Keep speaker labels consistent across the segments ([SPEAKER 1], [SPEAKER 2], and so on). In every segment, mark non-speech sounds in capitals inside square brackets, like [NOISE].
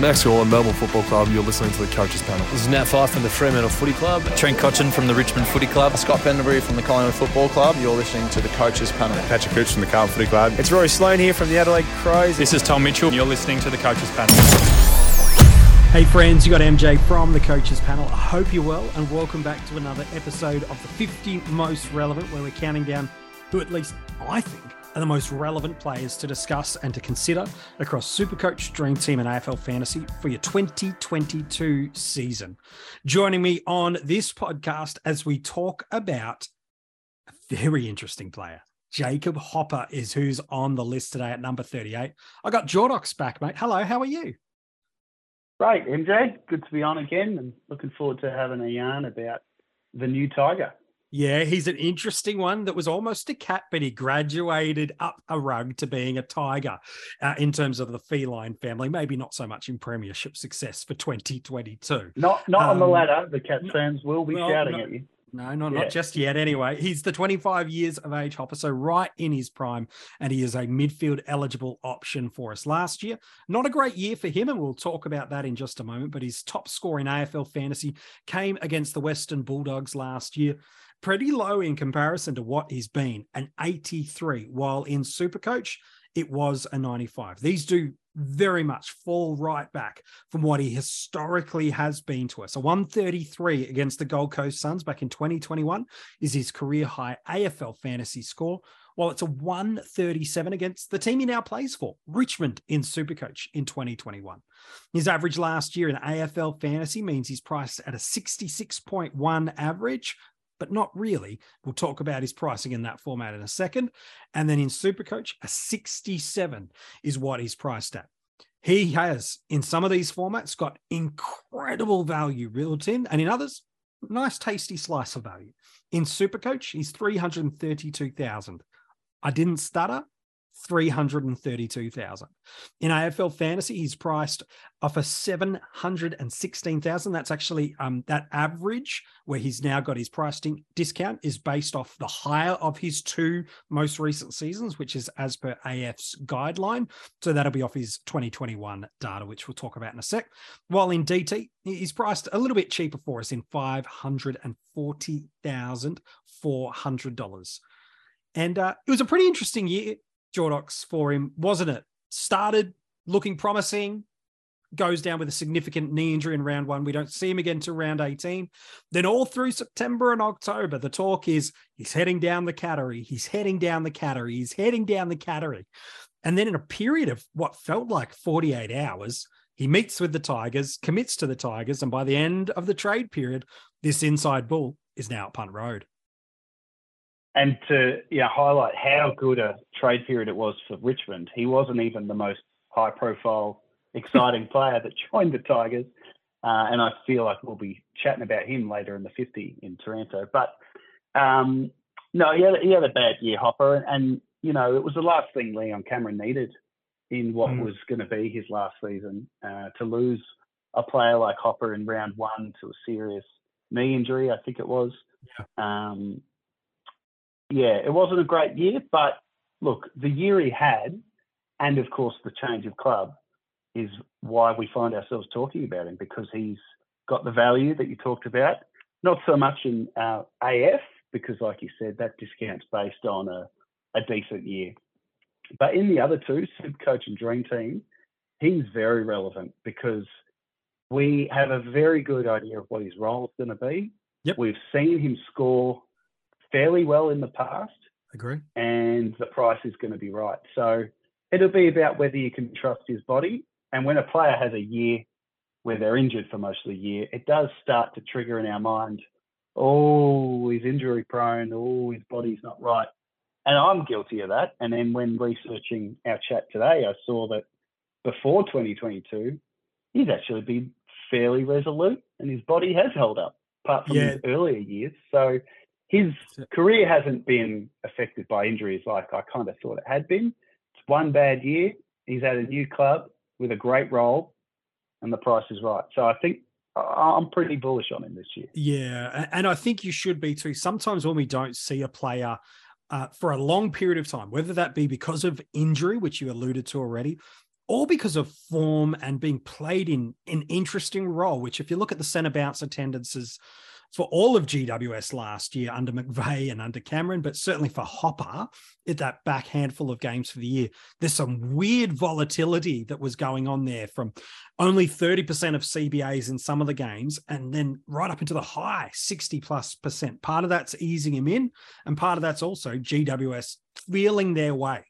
[SPEAKER 1] Max Gawn, Melbourne Football Club. You're listening to the Coaches Panel.
[SPEAKER 2] This is Nat Fyfe from the Fremantle Footy Club.
[SPEAKER 3] Trent Cotchin from the Richmond Footy Club.
[SPEAKER 4] Scott Pendlebury from the Collingwood Football Club. You're listening to the Coaches Panel.
[SPEAKER 5] Patrick Cooch from the Carlton Footy Club.
[SPEAKER 6] It's Rory Sloane here from the Adelaide Crows.
[SPEAKER 7] This is Tom Mitchell. You're listening to the Coaches Panel.
[SPEAKER 8] Hey friends, you got MJ from the Coaches Panel. I hope you're well and welcome back to another episode of the 50 Most Relevant, where we're counting down who, at least I think, are the most relevant players to discuss and to consider across Supercoach, Dream Team, and AFL Fantasy for your 2022 season. Joining me on this podcast as we talk about a very interesting player. Jacob Hopper is who's on the list today at number 38. I got Jordox back, mate. Hello, how are you?
[SPEAKER 9] Great, MJ. Good to be on again and looking forward to having a yarn about the new Tiger.
[SPEAKER 8] Yeah, he's an interesting one that was almost a cat, but he graduated up a rug to being a tiger uh, in terms of the feline family. Maybe not so much in premiership success for 2022.
[SPEAKER 9] Not not um, on the um, ladder. The Cats fans will be shouting at you.
[SPEAKER 8] No, no, yeah. not just yet. Anyway, he's the 25 years of age hopper, so right in his prime, and he is a midfield eligible option for us last year. Not a great year for him, and we'll talk about that in just a moment. But his top score in AFL fantasy came against the Western Bulldogs last year pretty low in comparison to what he's been an 83 while in supercoach it was a 95 these do very much fall right back from what he historically has been to us a 133 against the gold coast suns back in 2021 is his career high afl fantasy score while it's a 137 against the team he now plays for, Richmond in Supercoach in 2021. His average last year in AFL fantasy means he's priced at a 66.1 average, but not really. We'll talk about his pricing in that format in a second. And then in Supercoach, a 67 is what he's priced at. He has, in some of these formats, got incredible value built in, and in others, nice tasty slice of value. In Supercoach, he's 332,000. I didn't stutter. 332,000. In AFL fantasy, he's priced off a 716,000. That's actually um, that average where he's now got his pricing discount is based off the higher of his two most recent seasons, which is as per AF's guideline. So that'll be off his 2021 data, which we'll talk about in a sec. While in DT, he's priced a little bit cheaper for us in $540,400. And uh, it was a pretty interesting year Jordox for him, wasn't it? Started looking promising, goes down with a significant knee injury in round one. We don't see him again to round 18. Then all through September and October, the talk is he's heading down the Cattery. He's heading down the Cattery. He's heading down the Cattery. And then in a period of what felt like 48 hours, he meets with the Tigers, commits to the Tigers, and by the end of the trade period, this inside bull is now at Punt Road
[SPEAKER 9] and to know, highlight how good a trade period it was for Richmond, he wasn't even the most high profile, exciting [LAUGHS] player that joined the Tigers. Uh, and I feel like we'll be chatting about him later in the 50 in Taranto. But um, no, he had, he had, a bad year, Hopper. And, and, you know, it was the last thing Leon Cameron needed in what mm. was going to be his last season uh, to lose a player like Hopper in round one to a serious knee injury, I think it was. Yeah. Um, yeah, it wasn't a great year, but look, the year he had, and of course the change of club, is why we find ourselves talking about him because he's got the value that you talked about. Not so much in uh, AF because, like you said, that discount's based on a, a decent year. But in the other two, Supercoach and Dream Team, he's very relevant because we have a very good idea of what his role is going to be.
[SPEAKER 8] Yep.
[SPEAKER 9] We've seen him score fairly well in the past.
[SPEAKER 8] Agree.
[SPEAKER 9] And the price is going to be right. So it'll be about whether you can trust his body. And when a player has a year where they're injured for most of the year, it does start to trigger in our mind, oh, he's injury prone, oh, his body's not right. And I'm guilty of that. And then when researching our chat today, I saw that before 2022, he's actually been fairly resolute and his body has held up, apart from yeah. his earlier years. So his career hasn't been affected by injuries like I kind of thought it had been. It's one bad year. He's at a new club with a great role, and the price is right. So I think I'm pretty bullish on him this year.
[SPEAKER 8] Yeah, and I think you should be too. Sometimes when we don't see a player uh, for a long period of time, whether that be because of injury, which you alluded to already, all because of form and being played in an interesting role, which if you look at the centre bounce attendances for all of GWS last year under McVeigh and under Cameron, but certainly for Hopper at that back handful of games for the year, there's some weird volatility that was going on there from only 30% of CBAs in some of the games and then right up into the high 60 plus percent. Part of that's easing him in, and part of that's also GWS feeling their way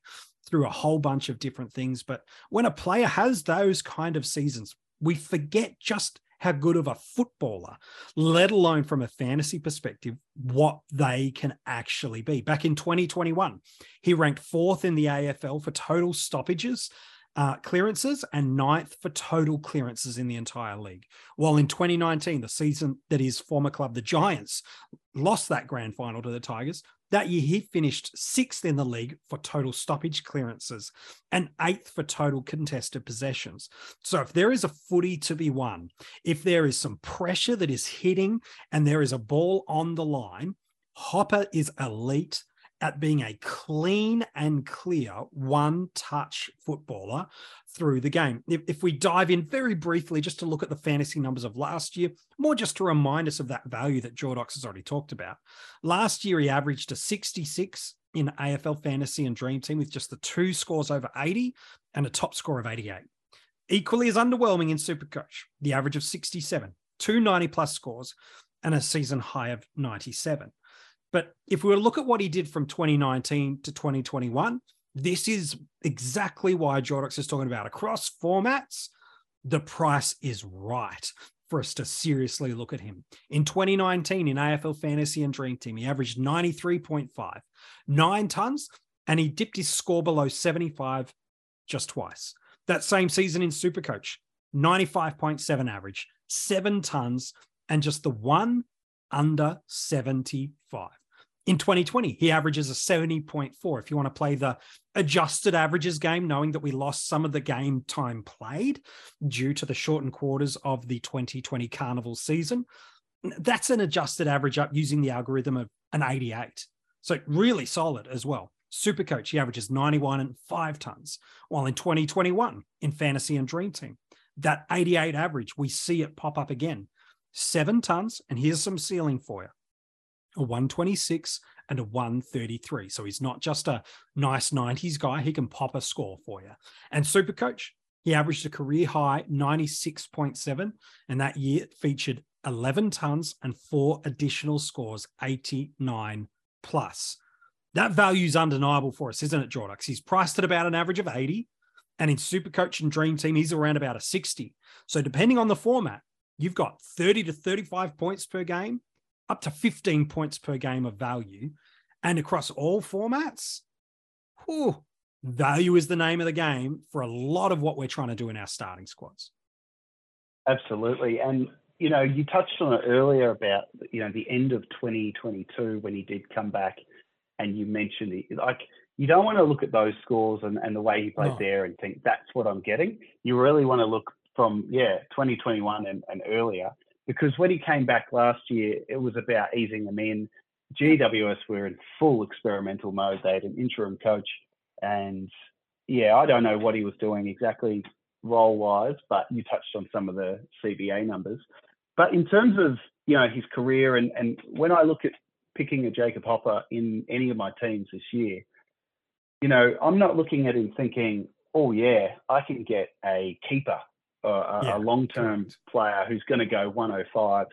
[SPEAKER 8] through a whole bunch of different things. But when a player has those kind of seasons, we forget just how good of a footballer, let alone from a fantasy perspective, what they can actually be. Back in 2021, he ranked fourth in the AFL for total stoppages. Uh, clearances and ninth for total clearances in the entire league. While in 2019, the season that his former club, the Giants, lost that grand final to the Tigers, that year, he finished sixth in the league for total stoppage clearances and eighth for total contested possessions. So, if there is a footy to be won, if there is some pressure that is hitting and there is a ball on the line, Hopper is elite at being a clean and clear one touch footballer through the game. If, if, we dive in very briefly just to look at the fantasy numbers of last year, more just to remind us of that value that Jordox has already talked about. Last year, he averaged a 66 in AFL fantasy and dream team with just the two scores over 80 and a top score of 88. Equally as underwhelming in Supercoach, the average of 67, two 90 plus scores, and a season high of 97. But if we were to look at what he did from 2019 to 2021, this is exactly why Jordox is talking about across formats. The price is right for us to seriously look at him. In 2019, in AFL Fantasy and Dream Team, he averaged 93.5, nine tons, and he dipped his score below 75 just twice. That same season in Supercoach, 95.7 average, seven tons, and just the one under 75. In 2020, he averages a 70.4. If you want to play the adjusted averages game, knowing that we lost some of the game time played due to the shortened quarters of the 2020 carnival season, that's an adjusted average up using the algorithm of an 88. So really solid as well. Super coach, he averages 91 and five tons. While in 2021, in fantasy and dream team, that 88 average, we see it pop up again. Seven tons. And here's some ceiling for you a 126 and a 133. So he's not just a nice 90s guy, he can pop a score for you. And Super Coach, he averaged a career high 96.7, and that year featured 11 tons and four additional scores, 89 plus. That value is undeniable for us, isn't it, Jordox? He's priced at about an average of 80. And in Super Coach and Dream Team, he's around about a 60. So depending on the format, you've got 30 to 35 points per game up to 15 points per game of value. And across all formats, whew, value is the name of the game for a lot of what we're trying to do in our starting squads.
[SPEAKER 9] Absolutely. And, you know, you touched on it earlier about, you know, the end of 2022 when he did come back and you mentioned it. Like, you don't want to look at those scores and, and the way he played no. there and think that's what I'm getting. You really want to look from, yeah, 2021 and, and earlier because when he came back last year, it was about easing them in. GWS were in full experimental mode. They had an interim coach, and yeah, I don't know what he was doing exactly role wise, but you touched on some of the CBA numbers. But in terms of you know his career, and and when I look at picking a Jacob Hopper in any of my teams this year, you know, I'm not looking at him thinking, oh yeah, I can get a keeper a, yeah, a long term player who's going to go 105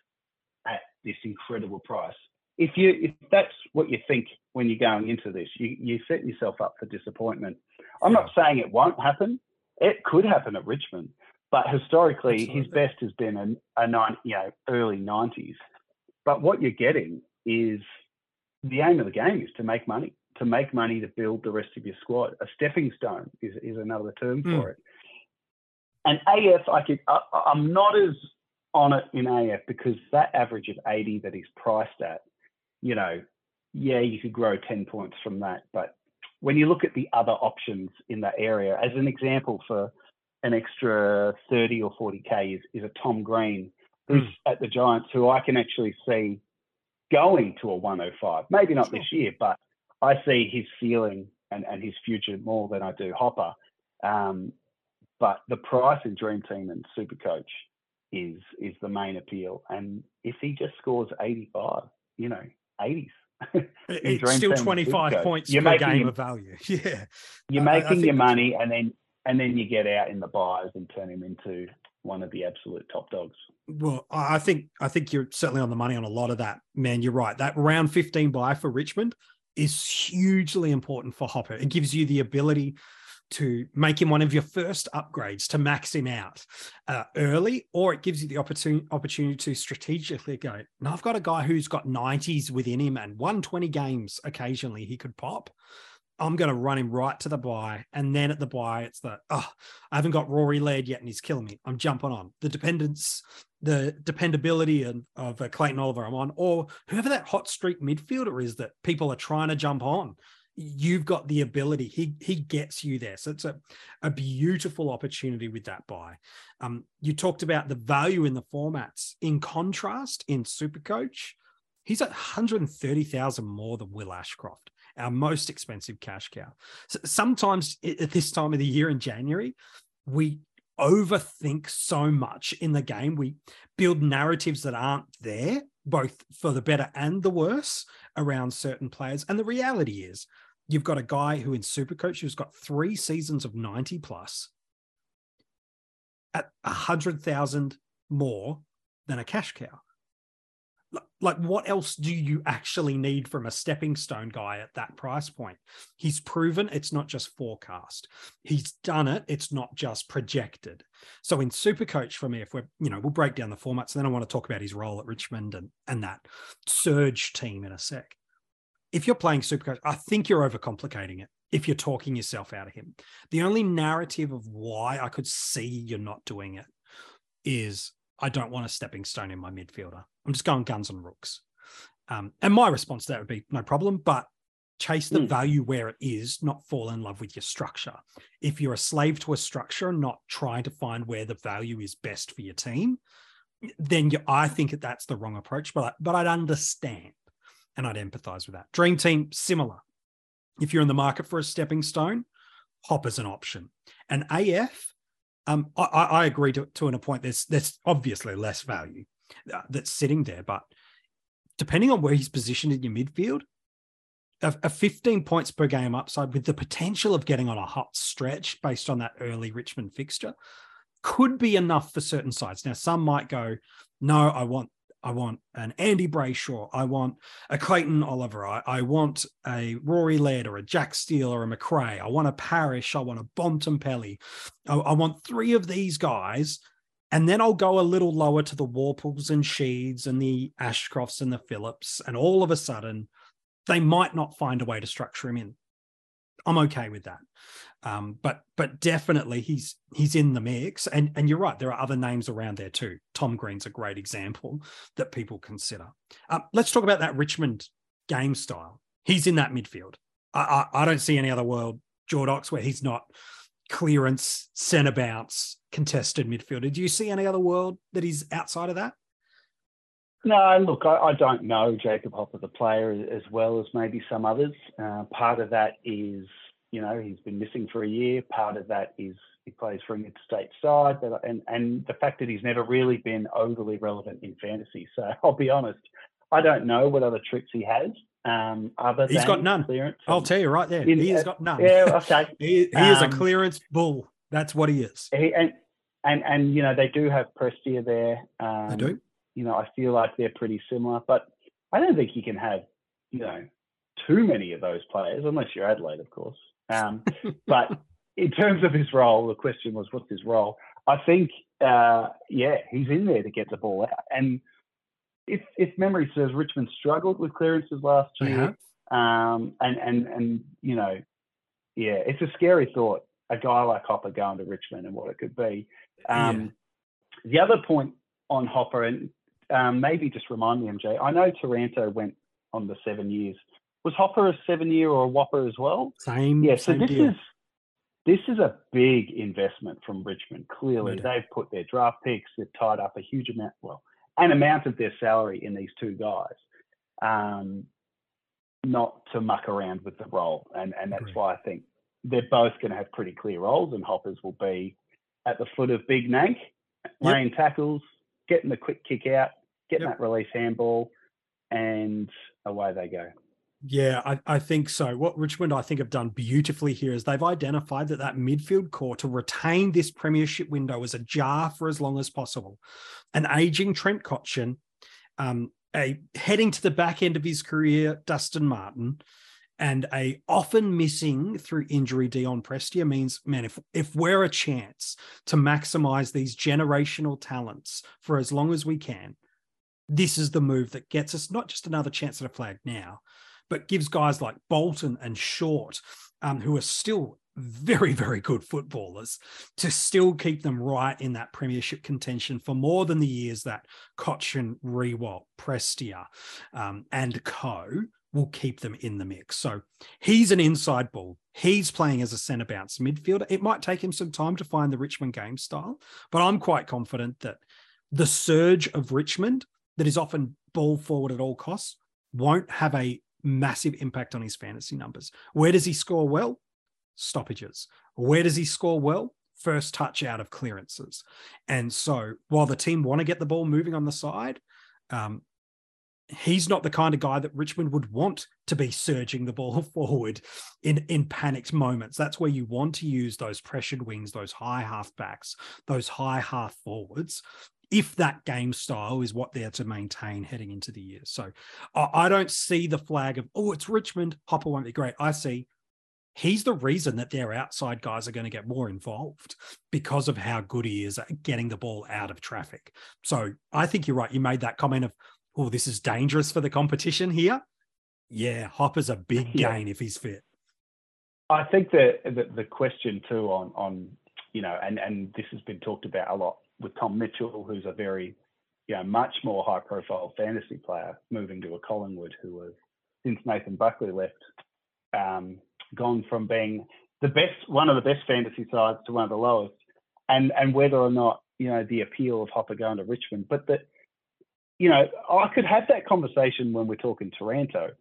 [SPEAKER 9] at this incredible price. If you if that's what you think when you're going into this, you you set yourself up for disappointment. I'm not saying it won't happen. It could happen at Richmond, but historically Absolutely. his best has been a, a nine, you know, early 90s. But what you're getting is the aim of the game is to make money, to make money to build the rest of your squad. A stepping stone is, is another term mm. for it. And AF, I could, I, I'm not as on it in AF because that average of 80 that he's priced at, you know, yeah, you could grow 10 points from that. But when you look at the other options in that area, as an example for an extra 30 or 40K is, is a Tom Green, who's mm. at the Giants, who I can actually see going to a 105. Maybe not this year, but I see his ceiling and, and his future more than I do Hopper. Um, but the price in Dream Team and Super Coach is is the main appeal. And if he just scores 85, you know, 80s.
[SPEAKER 8] it's still 25 points you're per game of value. [LAUGHS] Yeah.
[SPEAKER 9] You're making your money and then and then you get out in the buyers and turn him into one of the absolute top dogs.
[SPEAKER 8] Well, I think I think you're certainly on the money on a lot of that. Man, you're right. That round 15 buy for Richmond is hugely important for Hopper. It gives you the ability to make him one of your first upgrades to max him out uh, early, or it gives you the opportunity opportunity to strategically go. Now I've got a guy who's got 90s within him and 120 games occasionally he could pop. I'm going to run him right to the buy. And then at the buy, it's the, oh, I haven't got Rory Laird yet and he's killing me. I'm jumping on. The dependence, the dependability of, of uh, Clayton Oliver I'm on, or whoever that hot streak midfielder is that people are trying to jump on. You've got the ability. He he gets you there. So it's a, a beautiful opportunity with that buy. Um, you talked about the value in the formats. In contrast, in Supercoach, he's at 130,000 more than Will Ashcroft our most expensive cash cow. So sometimes at this time of the year in January, we overthink so much in the game. We build narratives that aren't there, both for the better and the worse, around certain players. And the reality is, you've got a guy who in Supercoach who's got three seasons of 90 plus at 100,000 more than a cash cow. Like what else do you actually need from a stepping stone guy at that price point? He's proven it's not just forecast. He's done it. It's not just projected. So in Supercoach for me if we're you know we'll break down the formats And then i want to talk about his role at richmond and and that surge team in a sec if you're playing super coach i think you're overcomplicating it if you're talking yourself out of him the only narrative of why i could see you're not doing it is I don't want a stepping stone in my midfielder. I'm just going guns and rooks. Um, and my response to that would be no problem, but chase the mm. value where it is, not fall in love with your structure. If you're a slave to a structure, and not trying to find where the value is best for your team, then you, I think that that's the wrong approach. But but I'd understand and I'd empathize with that. Dream team similar. If you're in the market for a stepping stone, hop is an option. And AF um, I, I, agree to, to an point. There's there's obviously less value uh, that's sitting there, but depending on where he's positioned in your midfield, a, a 15 points per game upside with the potential of getting on a hot stretch based on that early Richmond fixture could be enough for certain sides. Now, some might go, no, I want I want an Andy Brayshaw. I want a Clayton Oliver. I, I, want a Rory Laird or a Jack Steele or a Macrae. I want a Parish. I want a Bontempelli. I, I want three of these guys. And then I'll go a little lower to the Worpels and Sheeds and the Ashcrofts and the Phillips. And all of a sudden, they might not find a way to structure him in. I'm okay with that. Um, but but definitely he's he's in the mix. And and you're right, there are other names around there too. Tom Green's a great example that people consider. Uh, let's talk about that Richmond game style. He's in that midfield. I, I, I don't see any other world, Jordox, where he's not clearance, centre bounce, contested midfielder. Do you see any other world that he's outside of that?
[SPEAKER 9] No, look, I, I, don't know Jacob Hopper, the player, as well as maybe some others. Uh, part of that is, you know, he's been missing for a year. Part of that is he plays for an interstate side, but, and and the fact that he's never really been overly relevant in fantasy. So [LAUGHS] I'll be honest, I don't know what other tricks he has. Um, other
[SPEAKER 8] he's got none. Clearance I'll tell you right there, in, he has got none.
[SPEAKER 9] Yeah, okay. [LAUGHS]
[SPEAKER 8] he, he um, is a um, clearance bull. That's what he is.
[SPEAKER 9] He, and and and you know they do have Prestia there. Um,
[SPEAKER 8] they do
[SPEAKER 9] you know, I feel like they're pretty similar, but I don't think you can have, you know, too many of those players, unless you're Adelaide, of course. Um, but [LAUGHS] in terms of his role, the question was, what's his role? I think, uh, yeah, he's in there to get the ball out. And if if memory serves, Richmond struggled with clearances last year. Um, and and and you know, yeah, it's a scary thought. A guy like Hopper going to Richmond and what it could be. Um, yeah. The other point on Hopper, and um, maybe just remind me, MJ. I know Taranto went on the seven years. Was Hopper a seven year or a Whopper as well?
[SPEAKER 8] Same.
[SPEAKER 9] Yeah. So
[SPEAKER 8] same
[SPEAKER 9] this
[SPEAKER 8] deal.
[SPEAKER 9] is this is a big investment from Richmond. Clearly, they've put their draft picks. They've tied up a huge amount. Well, an amount of their salary in these two guys. Um, not to muck around with the role, and and that's why I think they're both going to have pretty clear roles, and Hoppers will be at the foot of Big Nank, laying tackles, getting the quick kick out, getting
[SPEAKER 8] Yep.
[SPEAKER 9] that release handball, and away they go.
[SPEAKER 8] Yeah, I, I think so. What Richmond, I think, have done beautifully here is they've identified that that midfield core to retain this premiership window as jar for as long as possible. An aging Trent Cotchin, um, a heading to the back end of his career, Dustin Martin, and a often missing through injury Dion Prestia means, man, if if we're a chance to maximize these generational talents for as long as we can, this is the move that gets us not just another chance at a flag now, but gives guys like Bolton and Short, um, who are still very, very good footballers, to still keep them right in that premiership contention for more than the years that Cotchin, Riewoldt, Prestia, um, and Co will keep them in the mix. So he's an inside ball. He's playing as a centre bounce midfielder. It might take him some time to find the Richmond game style, but I'm quite confident that the surge of Richmond that is often ball forward at all costs won't have a massive impact on his fantasy numbers. Where does he score well? Stoppages. Where does he score well? First touch out of clearances. And so while the team want to get the ball moving on the side, um, he's not the kind of guy that Richmond would want to be surging the ball [LAUGHS] forward in, in panicked moments. That's where you want to use those pressured wings, those high half backs, those high half forwards if that game style is what they're to maintain heading into the year. So I, I don't see the flag of, oh, it's Richmond, Hopper won't be great. I see he's the reason that their outside guys are going to get more involved because of how good he is at getting the ball out of traffic. So I think you're right. You made that comment of, oh, this is dangerous for the competition here. Yeah, Hopper's a big
[SPEAKER 9] Yeah.
[SPEAKER 8] gain if he's fit.
[SPEAKER 9] I think that the, the question too on on you know, and and this has been talked about a lot with Tom Mitchell, who's a very you know much more high profile fantasy player, moving to a Collingwood who has since Nathan Buckley left, um, gone from being the best one of the best fantasy sides to one of the lowest, and and whether or not you know the appeal of Hopper going to Richmond, but that you know I could have that conversation when we're talking Taranto.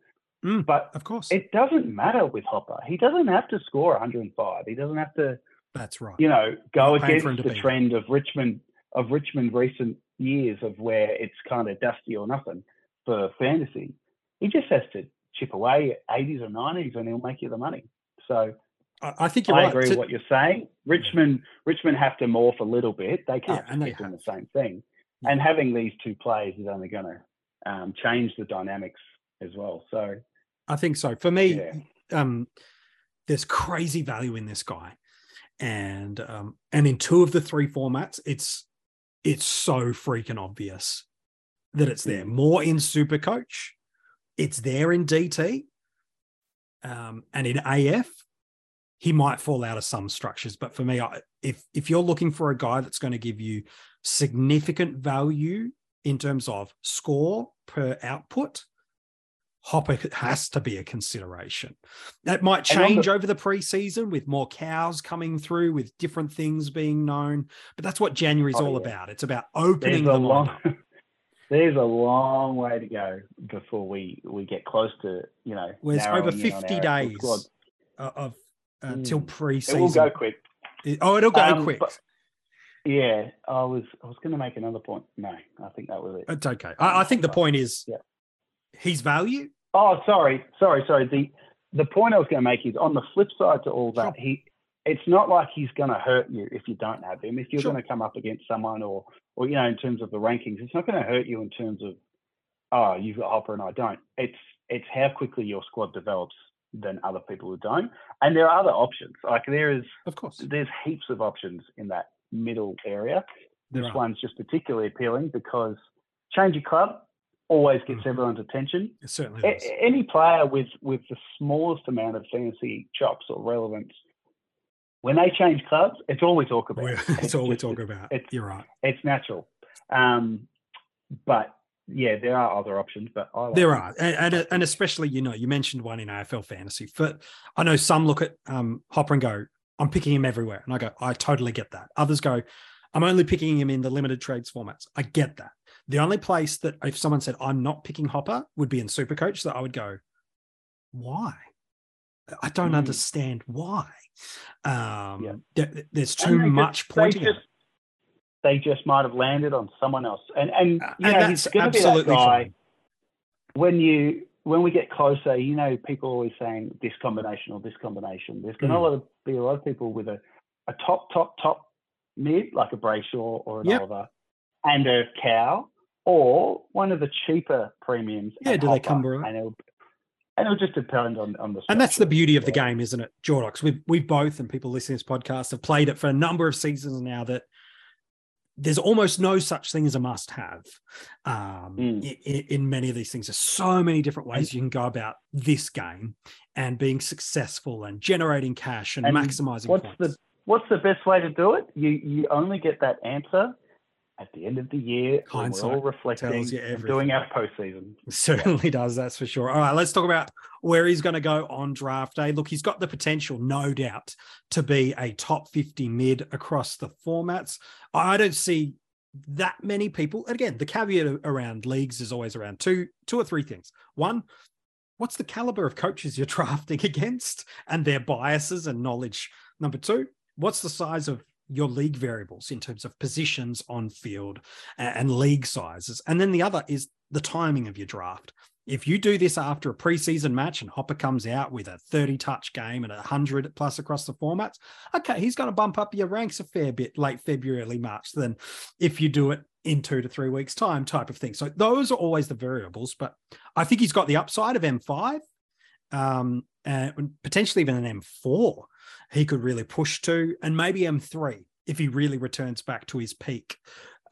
[SPEAKER 8] Mm,
[SPEAKER 9] But
[SPEAKER 8] Of course.
[SPEAKER 9] it doesn't matter with Hopper. He doesn't have to score 105. He doesn't have to,
[SPEAKER 8] That's right.
[SPEAKER 9] you know, go
[SPEAKER 8] Not paying for him
[SPEAKER 9] against the trend of Richmond of Richmond recent years of where it's kind of dusty or nothing for fantasy. He just has to chip away at 80s or 90s and he'll make you the money. So
[SPEAKER 8] I, I think you're
[SPEAKER 9] I
[SPEAKER 8] right.
[SPEAKER 9] agree with what you're saying. Richmond Richmond have to morph a little bit. They can't
[SPEAKER 8] Yeah,
[SPEAKER 9] keep doing the same thing.
[SPEAKER 8] Yeah.
[SPEAKER 9] And having these two players is only going to um, change the dynamics as well. So
[SPEAKER 8] I think so. For me,
[SPEAKER 9] Yeah.
[SPEAKER 8] um, there's crazy value in this guy, and um, and in two of the three formats, it's it's so freaking obvious that it's there. More in Super Coach, it's there in DT, um, and in AF, he might fall out of some structures. But for me, I, if if you're looking for a guy that's going to give you significant value in terms of score per output, Hopper has to be a consideration. That might
[SPEAKER 9] on the-
[SPEAKER 8] change over the preseason with more cows coming through, with different things being known. But that's what January's
[SPEAKER 9] Oh,
[SPEAKER 8] all
[SPEAKER 9] yeah.
[SPEAKER 8] about. It's about
[SPEAKER 9] there's
[SPEAKER 8] opening
[SPEAKER 9] a
[SPEAKER 8] the
[SPEAKER 9] long [LAUGHS] there's a long way to go before we we get close to you know
[SPEAKER 8] it's over
[SPEAKER 9] narrowing in on
[SPEAKER 8] 50
[SPEAKER 9] our
[SPEAKER 8] days
[SPEAKER 9] squad.
[SPEAKER 8] of, of uh, till
[SPEAKER 9] Mm.
[SPEAKER 8] preseason.
[SPEAKER 9] It will go quick.
[SPEAKER 8] It- oh, it'll go
[SPEAKER 9] Um,
[SPEAKER 8] quick.
[SPEAKER 9] but- Yeah, I was I was going to make another point. No, I think that was it.
[SPEAKER 8] It's okay. I, I think the point is
[SPEAKER 9] Yeah.
[SPEAKER 8] His value.
[SPEAKER 9] Oh, sorry, sorry, sorry. The the point I was going to make is on the flip side to all that,
[SPEAKER 8] Sure.
[SPEAKER 9] he it's not like he's going to hurt you if you don't have him. If you're
[SPEAKER 8] Sure.
[SPEAKER 9] going to come up against someone or or you know in terms of the rankings, it's not going to hurt you in terms of oh you've got Hopper and I don't. It's it's how quickly your squad develops than other people who don't. And there are other options. Like there is
[SPEAKER 8] Of course.
[SPEAKER 9] there's heaps of options in that middle area.
[SPEAKER 8] There
[SPEAKER 9] This
[SPEAKER 8] are.
[SPEAKER 9] one's just particularly appealing because change your club always gets
[SPEAKER 8] Mhm.
[SPEAKER 9] everyone's attention.
[SPEAKER 8] It certainly
[SPEAKER 9] A- any player with with the smallest amount of fantasy chops or relevance, when they change clubs, it's all we talk about.
[SPEAKER 8] We're- [LAUGHS] It's all we talk about.
[SPEAKER 9] it's-
[SPEAKER 8] You're right.
[SPEAKER 9] It's natural. Um, but yeah, there are other options, but I like
[SPEAKER 8] There are, and, and and especially you know you mentioned one in AFL fantasy. For I know some look at um, Hopper and go, "I'm picking him everywhere," and I go, "I totally get that." Others go, "I'm only picking him in the limited trades formats." I get that. The only place that if someone said I'm not picking Hopper would be in Supercoach, that I would go, "Why?" I don't
[SPEAKER 9] Mm.
[SPEAKER 8] understand why. Um,
[SPEAKER 9] Yeah.
[SPEAKER 8] there- there's too
[SPEAKER 9] they just-
[SPEAKER 8] much
[SPEAKER 9] they
[SPEAKER 8] pointing.
[SPEAKER 9] just, they just might have landed on someone else, and and
[SPEAKER 8] Uh,
[SPEAKER 9] you
[SPEAKER 8] and
[SPEAKER 9] know he's going to be that guy.
[SPEAKER 8] fine.
[SPEAKER 9] When you when we get closer, you know, people are always saying this combination or this combination. There's going
[SPEAKER 8] Mm.
[SPEAKER 9] to be a lot of people with a, a top, top, top mid, like a Brayshaw or an
[SPEAKER 8] Yep.
[SPEAKER 9] Oliver, and a cow, or one of the cheaper premiums.
[SPEAKER 8] Yeah, do they come?
[SPEAKER 9] And it'll, and it'll just depend on, on the
[SPEAKER 8] And that's the beauty of the
[SPEAKER 9] Yeah.
[SPEAKER 8] game, isn't it, Jordox? We've we both and people listening to this podcast have played it for a number of seasons now. That there's almost no such thing as a must-have um,
[SPEAKER 9] Mm.
[SPEAKER 8] in, in many of these things. There's so many different ways you can go about this game and being successful and generating cash and,
[SPEAKER 9] And
[SPEAKER 8] maximizing
[SPEAKER 9] What's
[SPEAKER 8] points.
[SPEAKER 9] the what's the best way to do it? You you only get that answer at the end of the year when we're all reflecting
[SPEAKER 8] tells you
[SPEAKER 9] and doing our postseason. [LAUGHS]
[SPEAKER 8] Certainly does, that's for sure. All right, let's talk about where he's going to go on draft day. Look, he's got the potential, no doubt, to be a top 50 mid across the formats. I don't see that many people. And again, the caveat around leagues is always around two, two or three things. One, what's the caliber of coaches you're [LAUGHS] drafting against and their biases and knowledge? Number two, what's the size of your league variables in terms of positions on field and, league sizes? And then the other is the timing of your draft. If you do this after a preseason match and Hopper comes out with a 30 touch game and a 100 plus across the formats, okay, he's going to bump up your ranks a fair bit late February, early March than if you do it in two to three weeks' time, type of thing. So those are always the variables, but I think he's got the upside of M5 um, and potentially even an M4 he could really push to, and maybe M3 if he really returns back to his peak.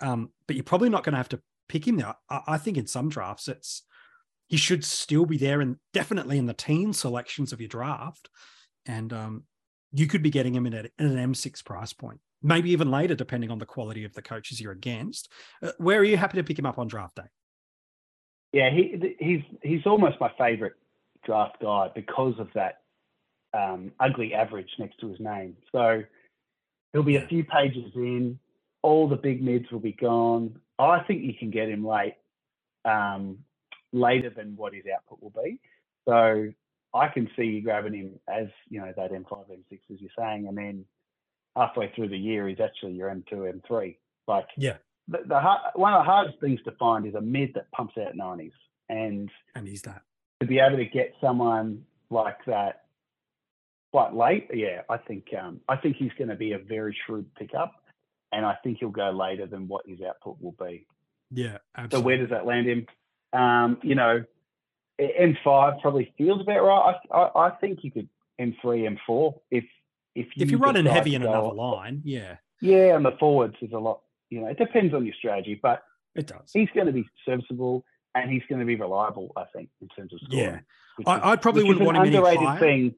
[SPEAKER 8] Um, but you're probably not going to have to pick him now. I, I think in some drafts, it's he should still be there and definitely in the teen selections of your draft. And um, you could be getting him in at, at an M6 price point, maybe even later, depending on the quality of the coaches you're against. Uh, where are you happy to pick him up on draft day?
[SPEAKER 9] Yeah, he he's he's almost my favourite draft guy because of that um, ugly average next to his name. So he'll be a few pages in. All the big mids will be gone. I think you can get him late, um, later than what his output will be. So I can see you grabbing him as you know that M5, M6 as you're saying, and then halfway through the year he's actually your M2, M3. Like
[SPEAKER 8] Yeah.
[SPEAKER 9] the, the hard, one of the hardest things to find is a mid that pumps out 90s, and
[SPEAKER 8] And he's that.
[SPEAKER 9] to be able to get someone like that quite late, yeah, I think um, I think he's going to be a very shrewd pickup, and I think he'll go later than what his output will be.
[SPEAKER 8] Yeah,
[SPEAKER 9] So where does that land him? Um, you know, M5 probably feels about right. I, I, I think you could M3, M4 if if you
[SPEAKER 8] if you're running heavy in another line, yeah,
[SPEAKER 9] Yeah, and the forwards is a lot. You know, it depends on your strategy, but
[SPEAKER 8] it does.
[SPEAKER 9] he's going to be serviceable and he's going to be reliable. I think in terms of scoring.
[SPEAKER 8] Yeah. I, I probably wouldn't want him any
[SPEAKER 9] underrated
[SPEAKER 8] higher.
[SPEAKER 9] thing.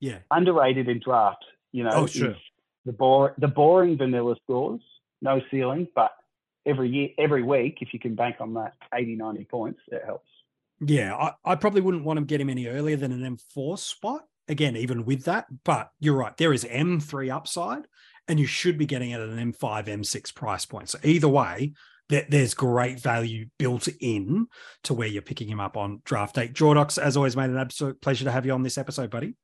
[SPEAKER 8] Yeah,
[SPEAKER 9] Underrated in draft. You know,
[SPEAKER 8] Oh, sure.
[SPEAKER 9] the bore the boring vanilla scores, no ceiling, but every year, every week, if you can bank on that 80, 90 points, it helps.
[SPEAKER 8] Yeah, I, I probably wouldn't want to get him any earlier than an M4 spot. Again, even with that, but you're right. There is M3 upside, and you should be getting it at an M5, M6 price point. So either way, there, there's great value built in to where you're picking him up on draft day. Jordox, as always, made an absolute pleasure to have you on this episode, buddy.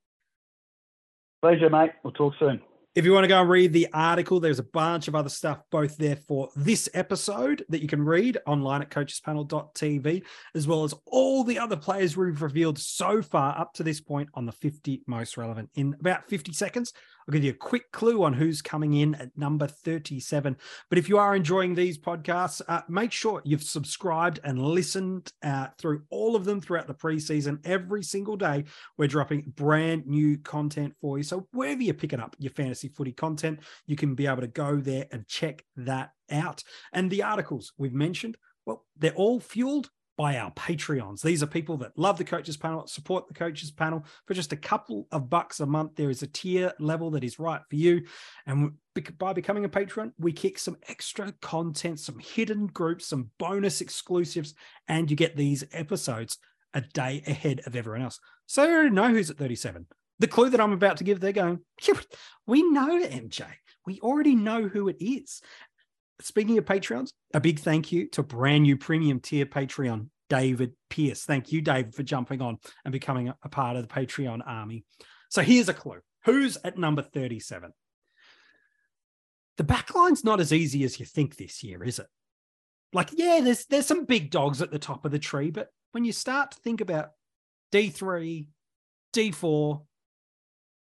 [SPEAKER 9] Pleasure, mate. We'll talk soon.
[SPEAKER 8] If you want to go and read the article, there's a bunch of other stuff both there for this episode that you can read online at coachespanel.tv, as well as all the other players we've revealed so far up to this point on the 50 most relevant in about 50 seconds. I'll give you a quick clue on who's coming in at number 37. But if you are enjoying these podcasts, uh, make sure you've subscribed and listened uh, through all of them throughout the preseason. Every single day, we're dropping brand new content for you. So wherever you're picking up your fantasy footy content, you can be able to go there and check that out. And the articles we've mentioned, well, they're all fueled by our Patreons. These are people that love the coaches panel, support the coaches panel for just a couple of bucks a month. There is a tier level that is right for you. And by becoming a patron, we kick some extra content, some hidden groups, some bonus exclusives, and you get these episodes a day ahead of everyone else. So you already know who's at 37. The clue that I'm about to give, they're going, "Yeah, we know MJ. We already know who it is. Speaking of Patreons, a big thank you to brand new premium tier Patreon David Pierce. Thank you, David, for jumping on and becoming a part of the Patreon army. So here's a clue who's at number 37? The backline's not as easy as you think this year, is it? Like, yeah, there's there's some big dogs at the top of the tree, but when you start to think about D3, D4,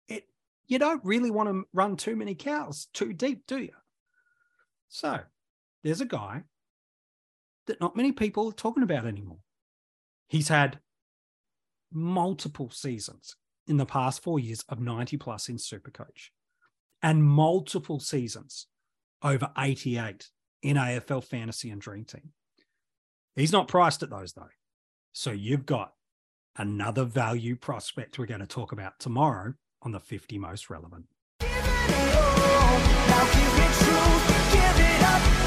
[SPEAKER 8] it you don't really want to run too many cows too deep, do you? So there's a guy that not many people are talking about anymore. He's had multiple seasons in the past four years of 90 plus in Supercoach and multiple seasons over 88 in AFL Fantasy and Dream Team. He's not priced at those though. So you've got another value prospect we're going to talk about tomorrow on the 50 most relevant give it up.